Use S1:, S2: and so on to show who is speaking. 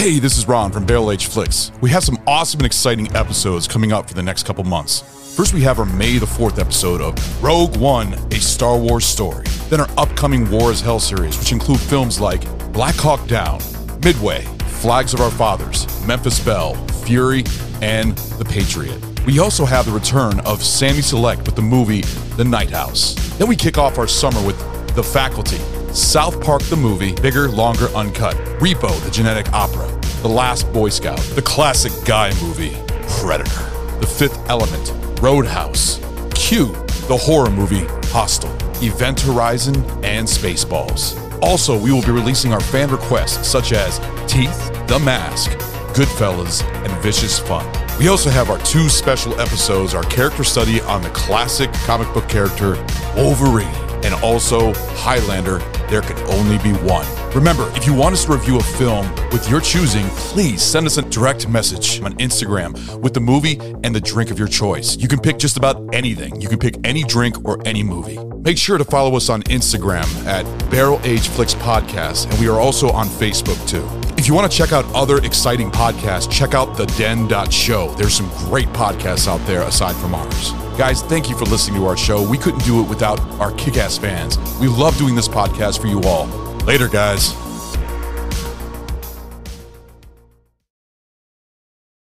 S1: Hey, this is Ron from Barrel Aged Flicks. We have some awesome and exciting episodes coming up for the next couple months. First, we have our May the 4th episode of Rogue One, a Star Wars story. Then, our upcoming War as Hell series, which include films like Black Hawk Down, Midway, Flags of Our Fathers, Memphis Belle, Fury, and The Patriot. We also have the return of Sammy Select with the movie The Night House. Then we kick off our summer with The Faculty, South Park the movie, bigger, longer, uncut, Repo the genetic opera, The Last Boy Scout, the classic guy movie, Predator, The Fifth Element, Roadhouse, Q, the horror movie, Hostel, Event Horizon, and Spaceballs. Also, we will be releasing our fan requests such as Teeth, The Mask, Goodfellas, and Vicious Fun. We also have our two special episodes our character study on the classic comic book character Wolverine, and also Highlander There Can Only Be One. Remember, if you want us to review a film with your choosing, please send us a direct message on Instagram with the movie and the drink of your choice. You can pick just about anything. You can pick any drink or any movie. Make sure to follow us on Instagram at Barrel Aged Flicks Podcast, and we are also on Facebook too. If you want to check out other exciting podcasts, check out the den.show. There's some great podcasts out there aside from ours. Guys, thank you for listening to our show. We couldn't do it without our kick ass fans. We love doing this podcast for you all. Later, guys.